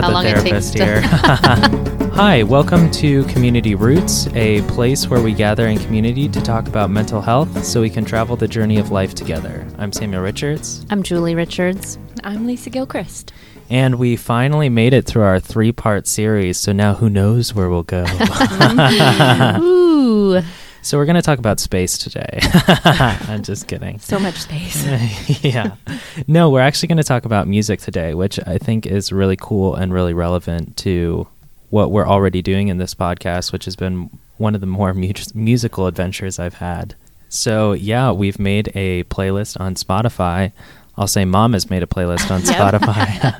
not how the long it takes therapist here. Hi, welcome to Community Roots, a place where we gather in community to talk about mental health so we can travel the journey of life together. I'm Samuel Richards, I'm Julie Richards. I'm Lisa Gilchrist. and we finally made it through our three part series, so now who knows where we'll go. So, we're going to talk about space today. I'm just kidding. So much space. yeah. No, we're actually going to talk about music today, which I think is really cool and really relevant to what we're already doing in this podcast, which has been one of the more mu- musical adventures I've had. So, yeah, we've made a playlist on Spotify. I'll say mom has made a playlist on Spotify.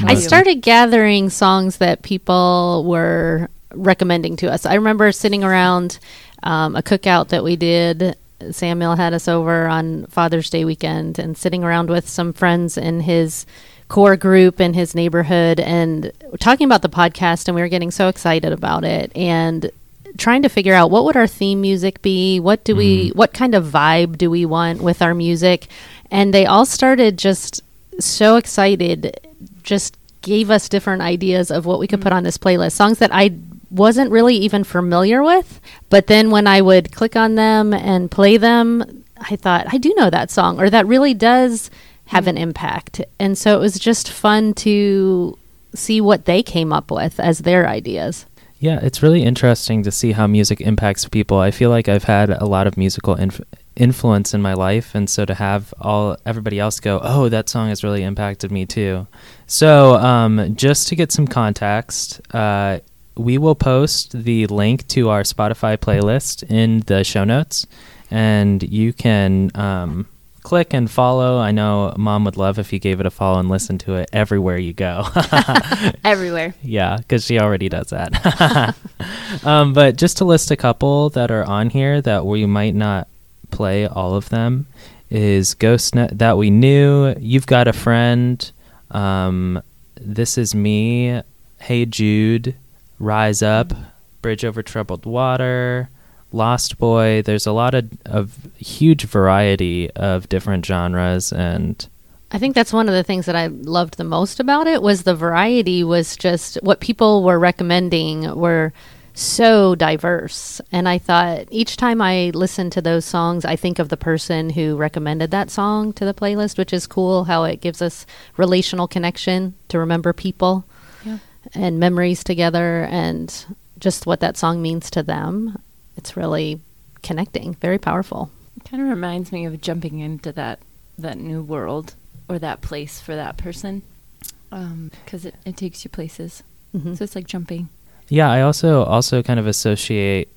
I started gathering songs that people were recommending to us. I remember sitting around um, a cookout that we did. Samuel had us over on Father's Day weekend and sitting around with some friends in his core group in his neighborhood and talking about the podcast and we were getting so excited about it and trying to figure out what would our theme music be? What do we what kind of vibe do we want with our music? And they all started just so excited just gave us different ideas of what we could put on this playlist. Songs that i wasn't really even familiar with but then when i would click on them and play them i thought i do know that song or that really does have an impact and so it was just fun to see what they came up with as their ideas Yeah, it's really interesting to see how music impacts people. I feel like I've had a lot of musical inf- influence in my life, and so to have all everybody else go, "Oh, that song has really impacted me too." So, um, just to get some context, uh, we will post the link to our Spotify playlist in the show notes, and you can um, click and follow. I know Mom would love if you gave it a follow and listen to it everywhere you go. Everywhere. Yeah, because she already does that. um, but just to list a couple that are on here that we might not play all of them is Ghost Net That We Knew, You've Got a Friend, um, This Is Me, Hey Jude, Rise Up, Bridge Over Troubled Water, Lost Boy. There's a lot of, of huge variety of different genres and I think that's one of the things that I loved the most about it was the variety was just what people were recommending were so diverse. And I thought each time I listen to those songs, I think of the person who recommended that song to the playlist, which is cool how it gives us relational connection to remember people. And memories together and just what that song means to them. It's really connecting, very powerful. It kind of reminds me of jumping into that that new world or that place for that person. Because it, it takes you places. Mhm. So it's like jumping. Yeah, I also also kind of associate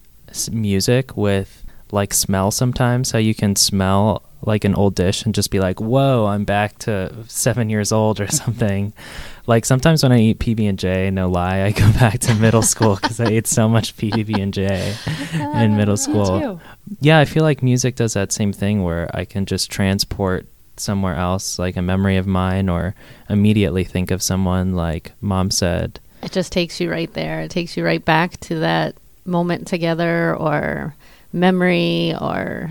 music with like smell sometimes. How you can smell like an old dish and just be like, "Whoa, I'm back to seven years old" or something. Like sometimes when I eat PB and J, no lie, I go back to middle school because I ate so much PB and J in middle school. Yeah, I feel like music does that same thing where I can just transport somewhere else, like a memory of mine, or immediately think of someone, like mom said. It just takes you right there. It takes you right back to that moment together or memory or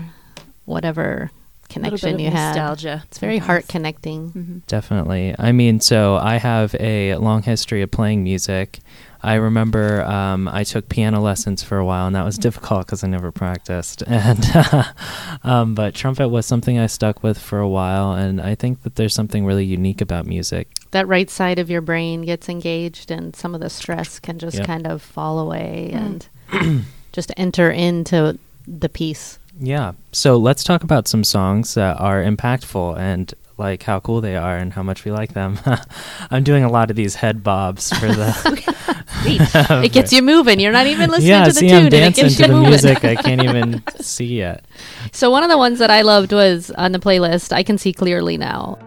whatever connection bit you of had. nostalgia It's very sometimes. heart connecting. Mhm. Definitely. I mean, so I have a long history of playing music. I remember um, I took piano lessons for a while, and that was difficult because I never practiced. And um, but trumpet was something I stuck with for a while, and I think that there's something really unique about music. That right side of your brain gets engaged and some of the stress can just Yep. kind of fall away Mm. and just enter into the piece. Yeah. So let's talk about some songs that are impactful and like how cool they are and how much we like them. I'm doing a lot of these head bobs for the. it gets you moving. You're not even listening yeah, to the see, tune I'm and it dancing gets to you the moving. music. I can't even see yet. So one of the ones that I loved was on the playlist, I Can See Clearly Now.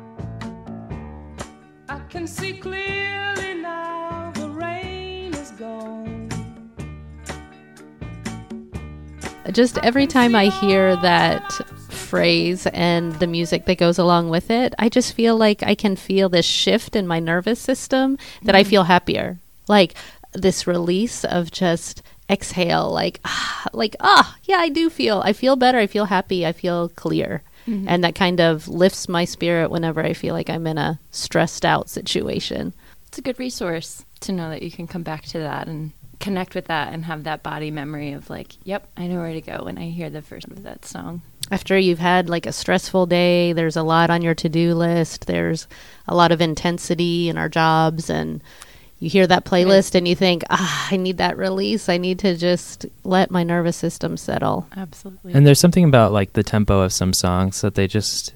Just every time I hear that phrase and the music that goes along with it, I just feel like I can feel this shift in my nervous system that I feel happier. Like this release of just exhale, like, ah, like, ah, yeah, I do feel, I feel better. I feel happy. I feel clear. Mm-hmm. And that kind of lifts my spirit whenever I feel like I'm in a stressed out situation. it's a good resource to know that you can come back to that and connect with that and have that body memory of like, yep, I know where to go when I hear the first of that song. After you've had like a stressful day, there's a lot on your to do list, there's a lot of intensity in our jobs, and you hear that playlist and you think, ah, I need that release. I need to just let my nervous system settle. Absolutely. And there's something about like the tempo of some songs that they just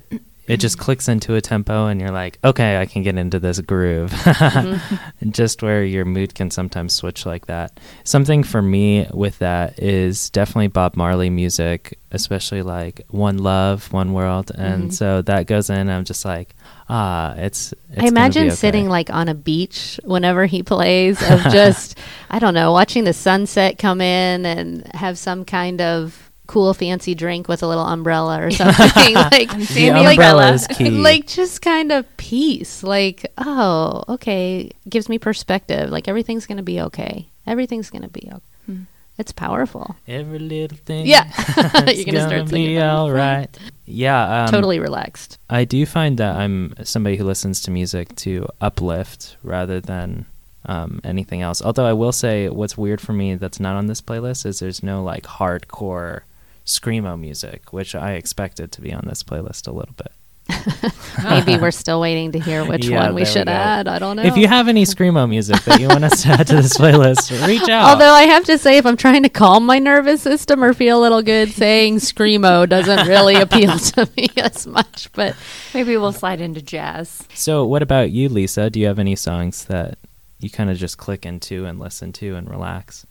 it just clicks into a tempo and you're like, okay, I can get into this groove. And just where your mood can sometimes switch like that. Something for me with that is definitely Bob Marley music, especially like One Love, One World. And Mhm. so that goes in, I'm just like, ah, it's, it's I imagine okay. sitting like on a beach whenever he plays, of just, I don't know, watching the sunset come in and have some kind of cool fancy drink with a little umbrella or something. like, I'm the like- umbrella is key. like just kind of peace. Like, oh, okay, gives me perspective. Like everything's gonna be okay. Everything's gonna be okay. Hmm. It's powerful. Every little thing. Yeah. You're gonna start singing be all right. Yeah. Um, totally relaxed. I do find that I'm somebody who listens to music to uplift rather than um, anything else. Although I will say, what's weird for me that's not on this playlist is there's no like hardcore screamo music, which I expected to be on this playlist a little bit. Maybe we're still waiting to hear which Yeah, one we there we should add. I don't know. If you have any screamo music that you want us to add to this playlist, reach out. Although I have to say, if I'm trying to calm my nervous system or feel a little good, saying screamo doesn't really appeal to me as much. But Maybe we'll slide into jazz. so, what about you, Lisa? Do you have any songs that you kind of just click into and listen to and relax?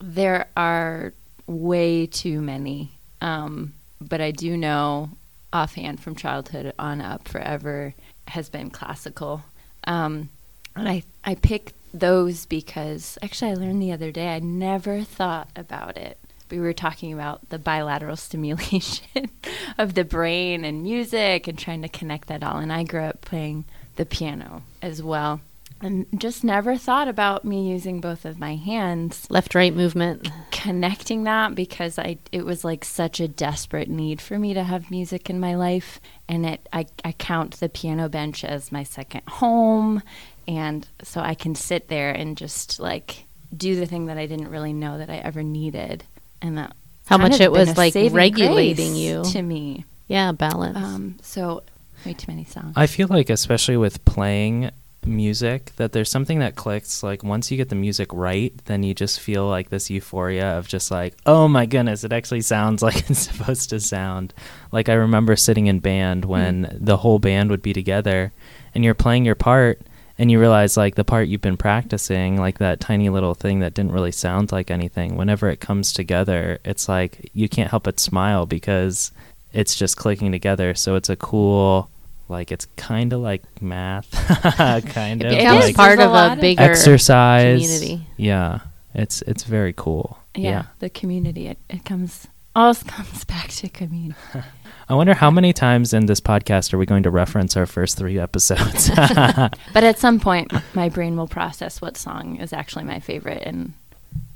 There are way too many. Um, but I do know offhand from childhood on up forever has been classical. Um, and I, I pick those because actually I learned the other day I never thought about it. We were talking about the bilateral stimulation of the brain and music and trying to connect that all. And I grew up playing the piano as well. And just never thought about me using both of my hands left right movement. Connecting that because I it was like such a desperate need for me to have music in my life and it I, I count the piano bench as my second home and so I can sit there and just like do the thing that I didn't really know that I ever needed and that How much it was, like, regulating you. to me Yeah, balance. um so way too many songs I feel like, especially with playing music, that there's something that clicks. Like, once you get the music right, then you just feel like this euphoria of just like, oh my goodness, it actually sounds like it's supposed to sound. Like, I remember sitting in band hmm. when the whole band would be together and you're playing your part. And you realize, like, the part you've been practicing, like that tiny little thing that didn't really sound like anything, whenever it comes together, it's like you can't help but smile because it's just clicking together. So it's a cool, like it's kind of like math, kind of it becomes becomes like part of a lot a bigger exercise. community. Yeah, it's it's very cool. yeah, the community it, it comes all comes back to community I wonder how many times in this podcast are we going to reference our first three episodes? But at some point, my brain will process what song is actually my favorite, and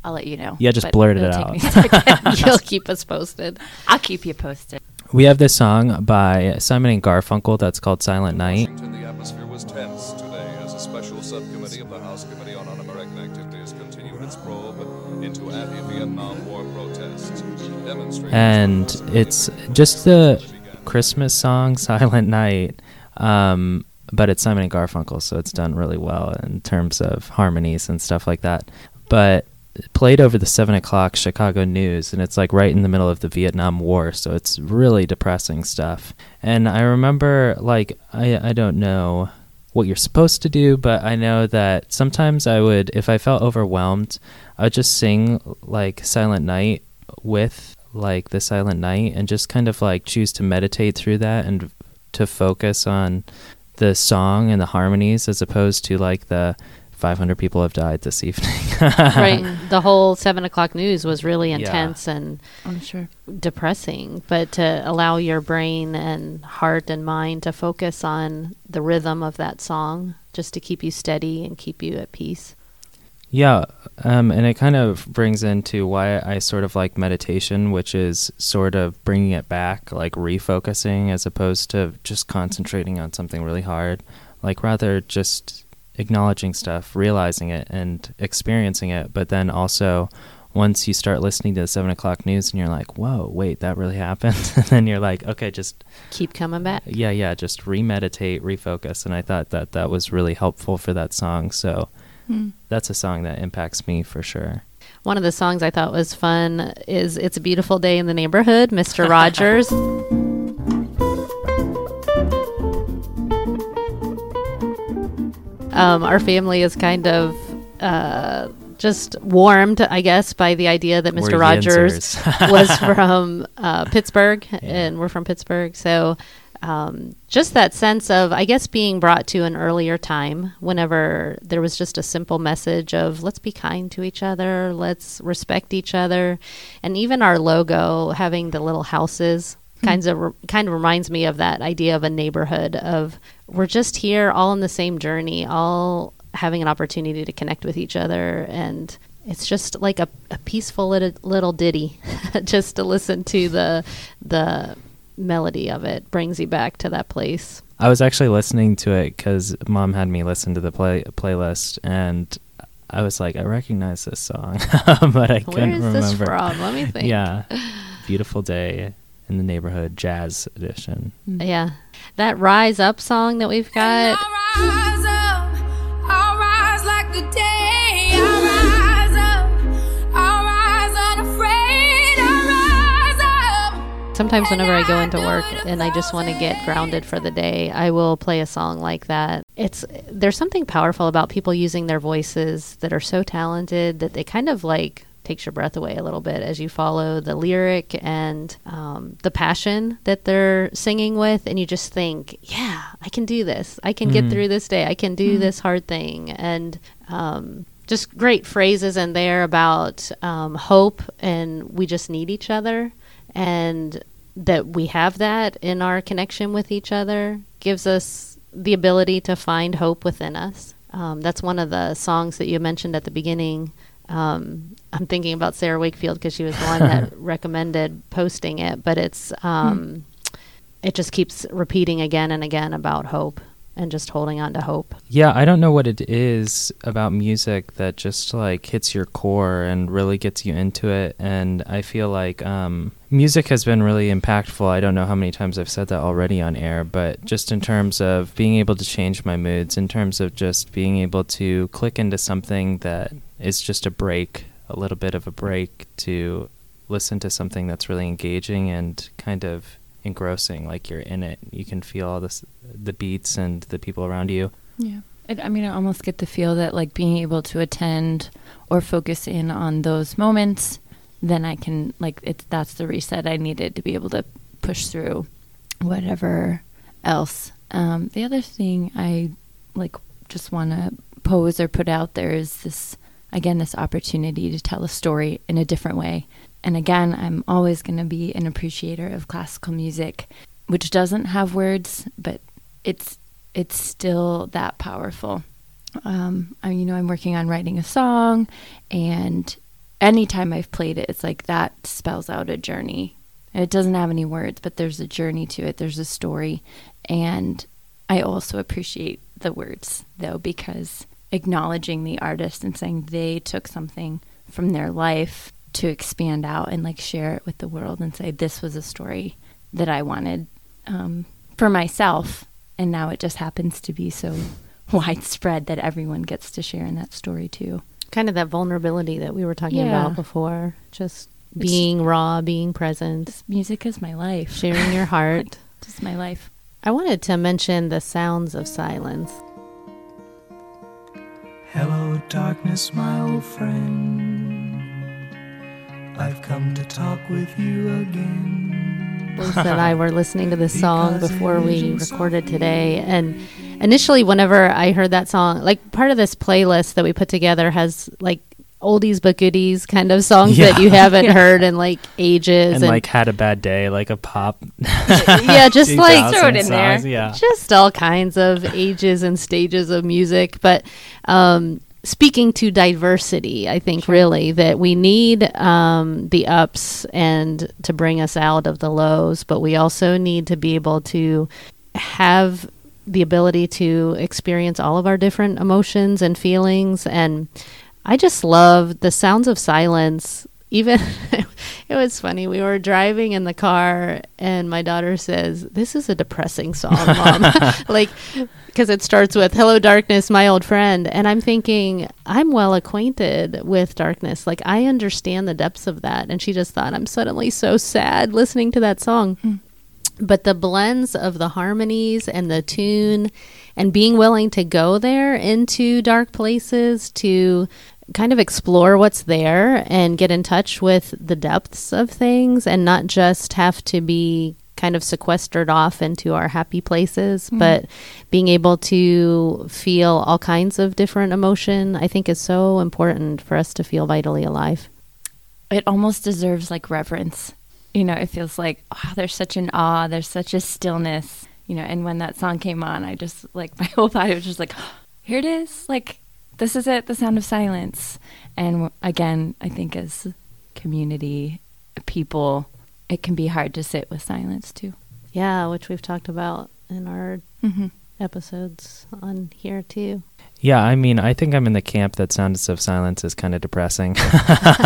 I'll let you know. Yeah, just But blurt it out. take me a second. You'll keep us posted. I'll keep you posted. We have this song by Simon and Garfunkel that's called Silent Night. Washington, the atmosphere was tense today as a special subcommittee of the House Committee on Un-American Activities continued its probe into anti-Vietnam War protests. And it's just the Christmas song "Silent Night," um, but it's Simon and Garfunkel, so it's done really well in terms of harmonies and stuff like that. But played over the seven o'clock Chicago news, and it's like right in the middle of the Vietnam War, so it's really depressing stuff. And I remember, like, I I don't know what you're supposed to do, but I know that sometimes I would, if I felt overwhelmed, I would just sing like Silent Night with like the Silent Night and just kind of like choose to meditate through that and to focus on the song and the harmonies as opposed to like the 500 people have died this evening. right. The whole seven o'clock news was really Yeah. intense and I'm sure. depressing, but to allow your brain and heart and mind to focus on the rhythm of that song just to keep you steady and keep you at peace. Yeah, um, and it kind of brings into why I sort of like meditation, which is sort of bringing it back, like refocusing, as opposed to just concentrating on something really hard. Like rather just acknowledging stuff, realizing it, and experiencing it. But then also, once you start listening to the seven o'clock news and you're like, whoa, wait, that really happened. and then you're like, okay, just, Keep coming back. yeah, yeah, just remeditate, refocus. And I thought that that was really helpful for that song. So hmm. that's a song that impacts me for sure. One of the songs I thought was fun is It's a Beautiful Day in the Neighborhood, Mr. Rogers. um, our family is kind of uh, just warmed, I guess, by the idea that Mr. We're Rogers was from uh, Pittsburgh, and we're from Pittsburgh. So, um, just that sense of, I guess, being brought to an earlier time whenever there was just a simple message of let's be kind to each other, let's respect each other, and even our logo having the little houses. Kinds of kind of reminds me of that idea of a neighborhood of we're just here all in the same journey, all having an opportunity to connect with each other. And it's just like a, a peaceful little, little ditty just to listen to the the melody of it brings you back to that place. I was actually listening to it because mom had me listen to the play playlist, and I was like, I recognize this song, but I where couldn't is remember. this from? Let me think. Yeah, beautiful day in the neighborhood, jazz edition. Mm-hmm. yeah that rise up song that we've got I'll rise up, I'll rise like the day. I'll rise up, I'll rise unafraid. I'll rise up. sometimes whenever i go into work and i just want to get grounded for the day i will play a song like that it's there's something powerful about people using their voices that are so talented that they kind of like takes your breath away a little bit as you follow the lyric and um, the passion that they're singing with and you just think yeah i can do this i can get through this day i can do this hard thing and um, just great phrases in there about um, hope and we just need each other and that we have that in our connection with each other gives us the ability to find hope within us. Um, that's one of the songs that you mentioned at the beginning. Um, I'm thinking about Sarah Wakefield because she was the one that recommended posting it, but it's um, it just keeps repeating again and again about hope and just holding on to hope. Yeah, I don't know what it is about music that just like hits your core and really gets you into it. And I feel like um, music has been really impactful. I don't know how many times I've said that already on air, but just in terms of being able to change my moods, in terms of just being able to click into something that is just a break, a little bit of a break to listen to something that's really engaging and kind of engrossing like you're in it you can feel all this the beats and the people around you Yeah. I mean, I almost get the feel that like being able to attend or focus in on those moments, then I can like it's that's the reset I needed to be able to push through whatever else. Um, the other thing I like just want to pose or put out there is this again this opportunity to tell a story in a different way. And again, I'm always going to be an appreciator of classical music, which doesn't have words, but it's it's still that powerful. Um, I, you know, I'm working on writing a song, and anytime I've played it, it's like that spells out a journey. It doesn't have any words, but there's a journey to it. There's a story, and I also appreciate the words though because acknowledging the artist and saying they took something from their life to expand out and like share it with the world and say this was a story that I wanted um, for myself, and now it just happens to be so widespread that everyone gets to share in that story too. Kind of that vulnerability that we were talking Yeah. about before. Just being raw, being present, music is my life. sharing your heart. Just my life. I wanted to mention the sounds of silence. Hello, darkness, my old friend. I've come to talk with you again. Bruce and I were listening to this song before we recorded today. And initially, whenever I heard that song, like part of this playlist that we put together has like oldies but goodies kind of songs that you haven't heard in like ages. and, like had a bad day, like a pop. yeah, just like Throw it in there. Yeah. just all kinds of ages and stages of music but um, speaking to diversity i think really that we need um, the ups and to bring us out of the lows but we also need to be able to have the ability to experience all of our different emotions and feelings. And I just love the sounds of silence. Even it was funny. We were driving in the car, and my daughter says, "This is a depressing song, mom." like, because it starts with "Hello, darkness, my old friend," and I'm thinking I'm well acquainted with darkness. Like, I understand the depths of that. And she just thought I'm suddenly so sad listening to that song hmm. but the blends of the harmonies and the tune and being willing to go there into dark places to kind of explore what's there and get in touch with the depths of things and not just have to be kind of sequestered off into our happy places mm-hmm. but being able to feel all kinds of different emotion i think is so important for us to feel vitally alive it almost deserves like reverence. You know, it feels like, wow, there's such an awe, there's such a stillness, you know, and when that song came on, I just like my whole body was just like, oh, here it is. Like, this is it, the sound of silence. And again, I think as community people, it can be hard to sit with silence too. yeah which we've talked about in our Mm-hmm. episodes on here too Yeah, I mean, I think I'm in the camp that Sounds of Silence is kind of depressing.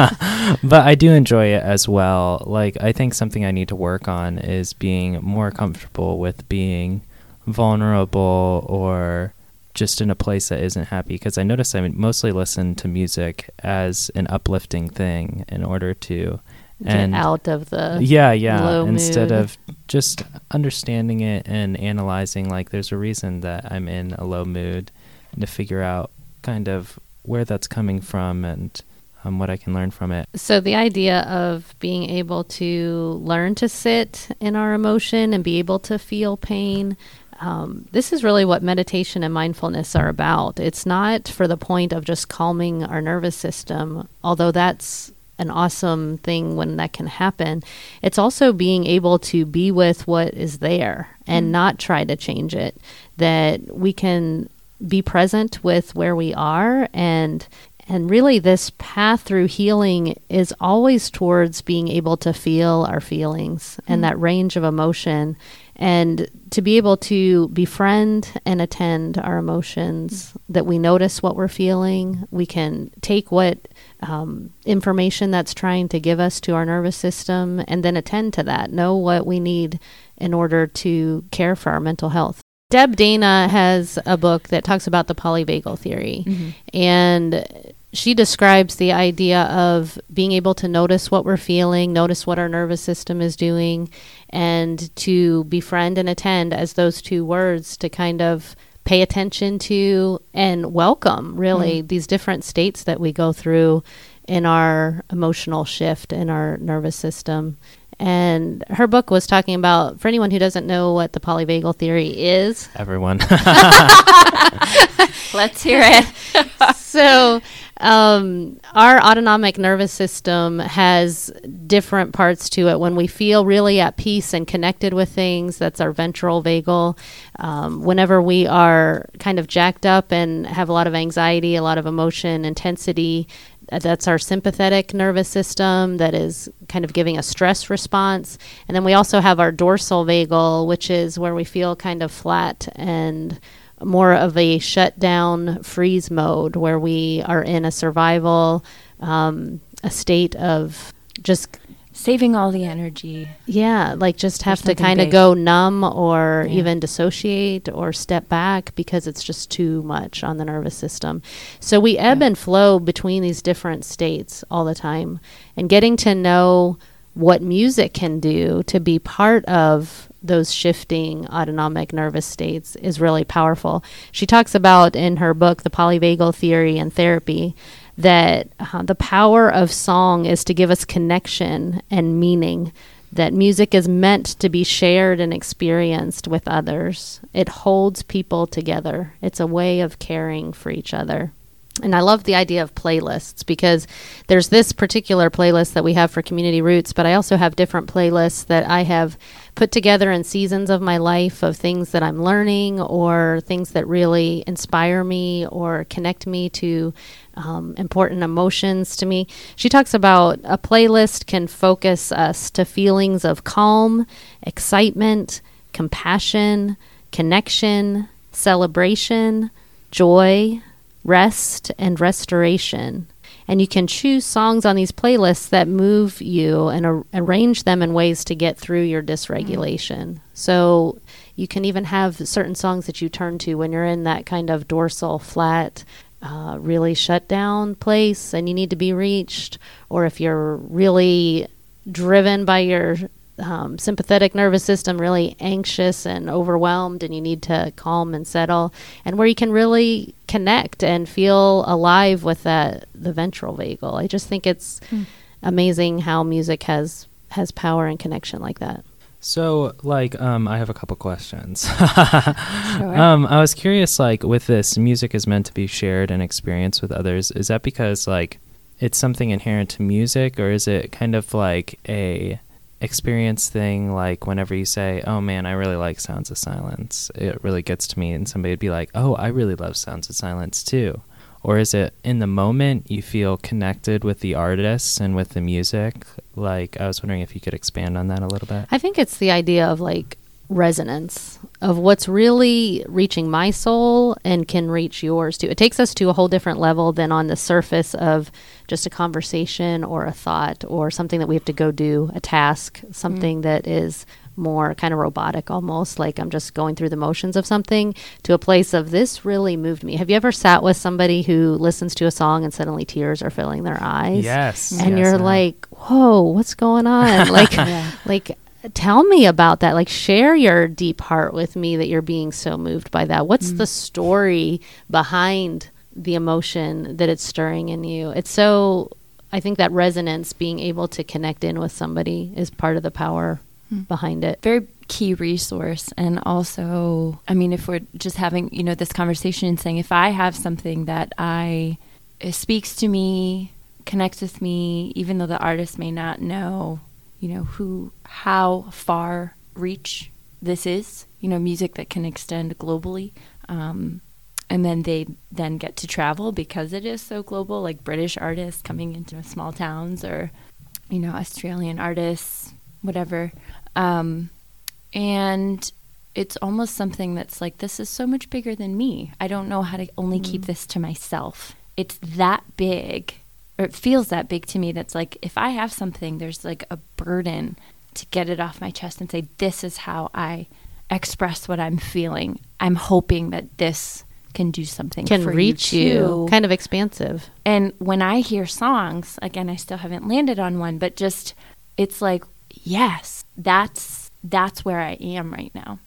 but I do enjoy it as well. Like, I think something I need to work on is being more comfortable with being vulnerable or just in a place that isn't happy. Because I notice I mostly listen to music as an uplifting thing in order to. get out of the Yeah, yeah. Instead mood. of just understanding it and analyzing, like, there's a reason that I'm in a low mood, and to figure out kind of where that's coming from and um, what I can learn from it. So the idea of being able to learn to sit in our emotion and be able to feel pain. Um, this is really what meditation and mindfulness are about. It's not for the point of just calming our nervous system, although that's an awesome thing when that can happen. It's also being able to be with what is there and not try to change it. That we can be present with where we are and and really this path through healing is always towards being able to feel our feelings and that range of emotion and to be able to befriend and attend our emotions that we notice what we're feeling. We can take what um, information that's trying to give us to our nervous system and then attend to that know what we need in order to care for our mental health Deb Dana has a book that talks about the polyvagal theory, mm-hmm. and she describes the idea of being able to notice what we're feeling, notice what our nervous system is doing, and to befriend and attend as those two words to kind of pay attention to and welcome really mm-hmm. these different states that we go through in our emotional shift in our nervous system. And her book was talking about, for anyone who doesn't know what the polyvagal theory is, Everyone. Let's hear it. so um, our autonomic nervous system has different parts to it. When we feel really at peace and connected with things, that's our ventral vagal. Um, whenever we are kind of jacked up and have a lot of anxiety, a lot of emotion, intensity, that's our sympathetic nervous system that is kind of giving a stress response. And then we also have our dorsal vagal, which is where we feel kind of flat and more of a shutdown freeze mode where we are in a survival, um, a state of just Saving all the energy. yeah, like just have to kind of go numb or Yeah. even dissociate or step back because it's just too much on the nervous system. So we ebb and flow between these different states all the time. And getting to know what music can do to be part of those shifting autonomic nervous states is really powerful. She talks about in her book, The Polyvagal Theory and Therapy, that uh, the power of song is to give us connection and meaning. That music is meant to be shared and experienced with others. It holds people together. It's a way of caring for each other. And I love the idea of playlists because there's this particular playlist that we have for Community Roots, but I also have different playlists that I have put together in seasons of my life of things that I'm learning or things that really inspire me or connect me to um, important emotions to me. She talks about a playlist can focus us to feelings of calm, excitement, compassion, connection, celebration, joy, rest, and restoration. And you can choose songs on these playlists that move you and ar- arrange them in ways to get through your dysregulation. So you can even have certain songs that you turn to when you're in that kind of dorsal flat, uh, really shut down place and you need to be reached, or if you're really driven by your um, sympathetic nervous system, really anxious and overwhelmed, and you need to calm and settle, and where you can really connect and feel alive with that the ventral vagal. I just think it's amazing how music has has power and connection like that. So, like, um, I have a couple questions. um, I was curious, like, with this, music is meant to be shared and experienced with others. Is that because, like, it's something inherent to music, or is it kind of like a experience thing? Like, whenever you say, "Oh man, I really like Sounds of Silence," it really gets to me, and somebody would be like, "Oh, I really love Sounds of Silence too." Or is it in the moment you feel connected with the artists and with the music? Like, I was wondering if you could expand on that a little bit. I think it's the idea of like resonance of what's really reaching my soul and can reach yours too. It takes us to a whole different level than on the surface of just a conversation or a thought or something that we have to go do, a task, something that is more kind of robotic almost like I'm just going through the motions of something to a place of this really moved me. Have you ever sat with somebody who listens to a song and suddenly tears are filling their eyes? Yes. and yes, you're I like, "Whoa, what's going on?" Like, like, tell me about that. Like, share your deep heart with me that you're being so moved by that. What's mm. the story behind the emotion that it's stirring in you? It's so. I think that resonance, being able to connect in with somebody, is part of the power behind it. very key resource and also i mean if we're just having you know this conversation and saying if i have something that i it speaks to me connects with me even though the artist may not know you know who how far reach this is you know music that can extend globally um, and then they then get to travel because it is so global like british artists coming into small towns or you know australian artists whatever. Um, and it's almost something that's like this is so much bigger than me. I don't know how to only keep this to myself. It's that big or it feels that big to me that's like if i have something there's like a burden to get it off my chest and say this is how i express what i'm feeling. I'm hoping that this can do something Can for reach you, you, kind of expansive. And when I hear songs, again, I still haven't landed on one, but just it's like, yes, that's that's where I am right now.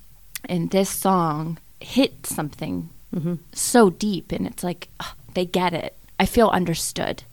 And this song hit something so deep, and it's like ugh, they get it. I feel understood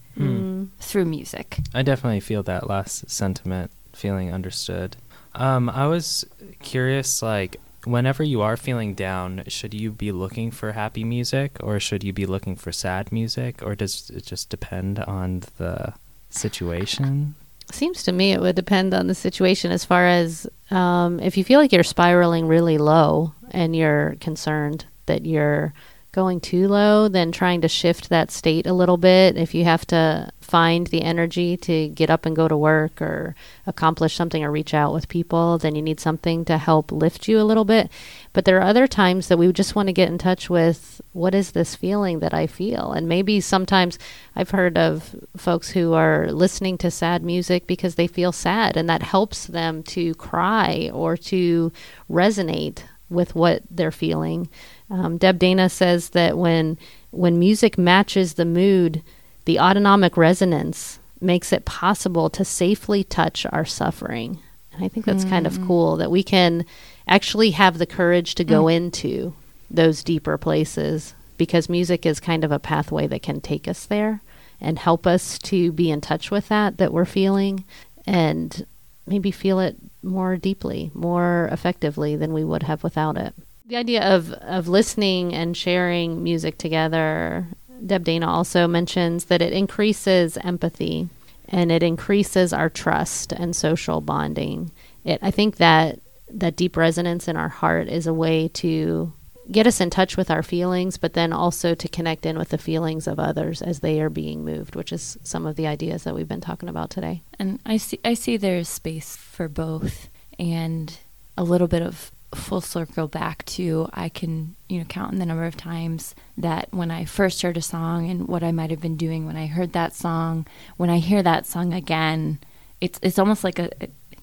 through music. I definitely feel that last sentiment, feeling understood. Um, I was curious, like, whenever you are feeling down, should you be looking for happy music or should you be looking for sad music, or does it just depend on the situation? Seems to me it would depend on the situation as far as um, if you feel like you're spiraling really low and you're concerned that you're going too low, then trying to shift that state a little bit. If you have to find the energy to get up and go to work or accomplish something or reach out with people, then you need something to help lift you a little bit. But there are other times that we just want to get in touch with what is this feeling that I feel? And maybe sometimes I've heard of folks who are listening to sad music because they feel sad and that helps them to cry or to resonate with what they're feeling. Um, Deb Dana says that when when music matches the mood, the autonomic resonance makes it possible to safely touch our suffering. And I think that's kind of cool that we can actually have the courage to go into those deeper places because music is kind of a pathway that can take us there and help us to be in touch with that that we're feeling and maybe feel it more deeply, more effectively than we would have without it. The idea of, of listening and sharing music together, Deb Dana also mentions that it increases empathy and it increases our trust and social bonding. It, I think that that deep resonance in our heart is a way to get us in touch with our feelings, but then also to connect in with the feelings of others as they are being moved, which is some of the ideas that we've been talking about today. And I see I see there's space for both and a little bit of full circle back to I can, you know, count on the number of times that when I first heard a song and what I might have been doing when I heard that song, when I hear that song again, it's it's almost like a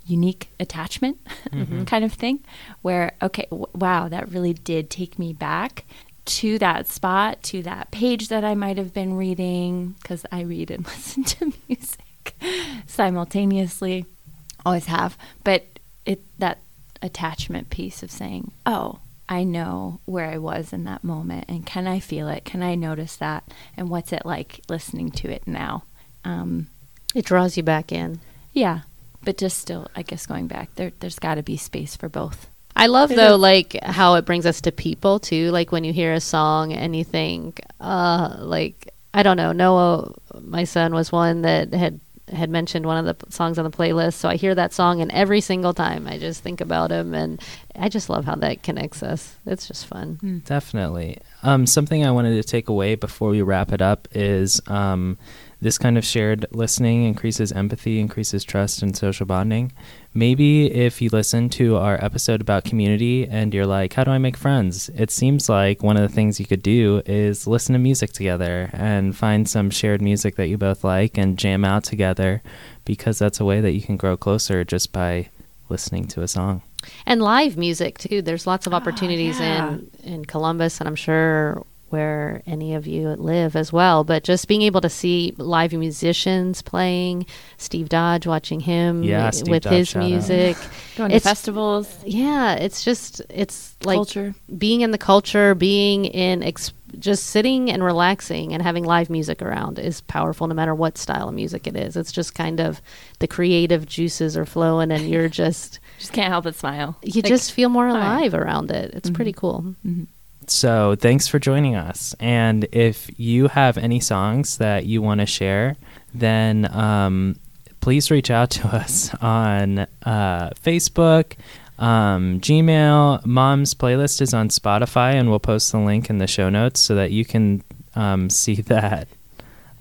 unique attachment kind of thing where okay, w- wow, that really did take me back to that spot, to that page that I might have been reading cuz I read and listen to music simultaneously. Always have, but it that attachment piece of saying, "Oh, I know where I was in that moment, and can I feel it? Can I notice that? And what's it like listening to it now?" Um, It draws you back in. yeah, but just still, I guess going back there, there's got to be space for both. I love though, like how it brings us to people too. Like when you hear a song and you think, uh, like I don't know, Noah, my son was one that had had mentioned one of the p- songs on the playlist. So I hear that song, and every single time I just think about him, and I just love how that connects us. It's just fun. Definitely. Um, something I wanted to take away before we wrap it up is um, this kind of shared listening increases empathy, increases trust, and social bonding. Maybe if you listen to our episode about community and you're like, how do I make friends? It seems like one of the things you could do is listen to music together and find some shared music that you both like and jam out together because that's a way that you can grow closer just by listening to a song. and live music too. There's lots of ah, opportunities yeah. in in Columbus, and I'm sure where any of you live as well. But just being able to see live musicians playing, Steve Dodge, watching him Yeah, Steve with Dodge, his music. Going to festivals, Yeah, it's just it's like culture. being in the culture, being in ex- just sitting and relaxing and having live music around is powerful no matter what style of music it is. It's just kind of the creative juices are flowing and you're just Just can't help but smile. you Like, just feel more all right. alive around it. It's pretty mm-hmm. cool. Mm-hmm. So thanks for joining us. And if you have any songs that you want to share, then um, please reach out to us on uh, Facebook, um, Gmail. Mom's playlist is on Spotify, and we'll post the link in the show notes so that you can um, see that.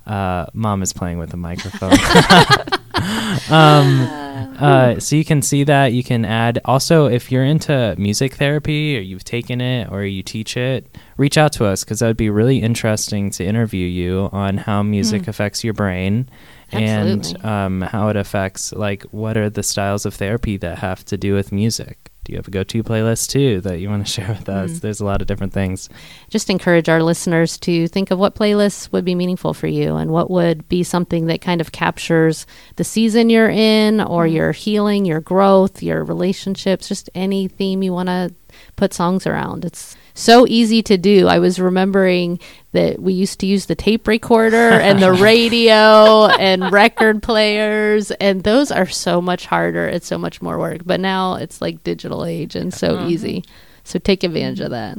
Uh, Mom is playing with a microphone. uh, so you can see that. You can add. Also, if you're into music therapy or you've taken it or you teach it, reach out to us because that would be really interesting to interview you on how music affects your brain and um, how it affects, like, what are the styles of therapy that have to do with music. Do you have a go-to playlist too that you want to share with us? Mm-hmm. There's a lot of different things. Just encourage our listeners to think of what playlists would be meaningful for you and what would be something that kind of captures the season you're in or mm-hmm. your healing, your growth, your relationships, just any theme you want to put songs around. It's so easy to do. I was remembering that we used to use the tape recorder and the radio and record players, and those are so much harder. It's so much more work. But now it's like digital age and so easy. So take advantage of that.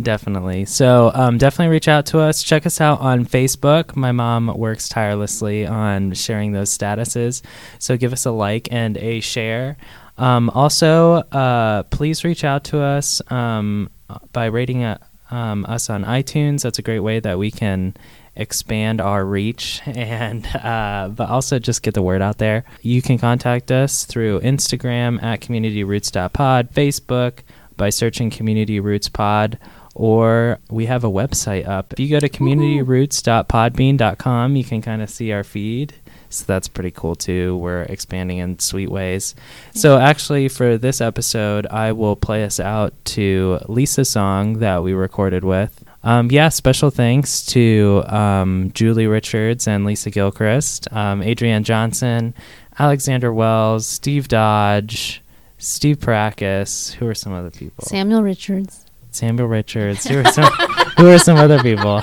Definitely. So um, definitely reach out to us. Check us out on Facebook. My mom works tirelessly on sharing those statuses. So give us a like and a share. Um, also, uh, please reach out to us um, by rating uh, um, us on iTunes. That's a great way that we can expand our reach and uh, but also just get the word out there. You can contact us through instagram at communityroots.pod facebook by searching community roots pod or we have a website up. If you go to communityroots.podbean.com you can kind of see our feed so that's pretty cool too we're expanding in sweet ways so actually for this episode i will play us out to lisa's song that we recorded with um, yeah, special thanks to um, Julie Richards and Lisa Gilchrist, um, Adrienne Johnson, Alexander Wells, Steve Dodge, Steve Parakis. Who are some other people? Samuel Richards. Samuel Richards. Who are some? who are some other people?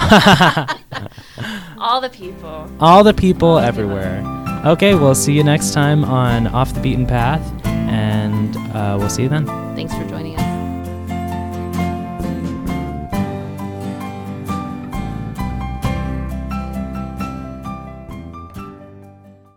All the people. All the people everywhere. Okay, we'll see you next time on Off the Beaten Path, and uh, we'll see you then. Thanks for joining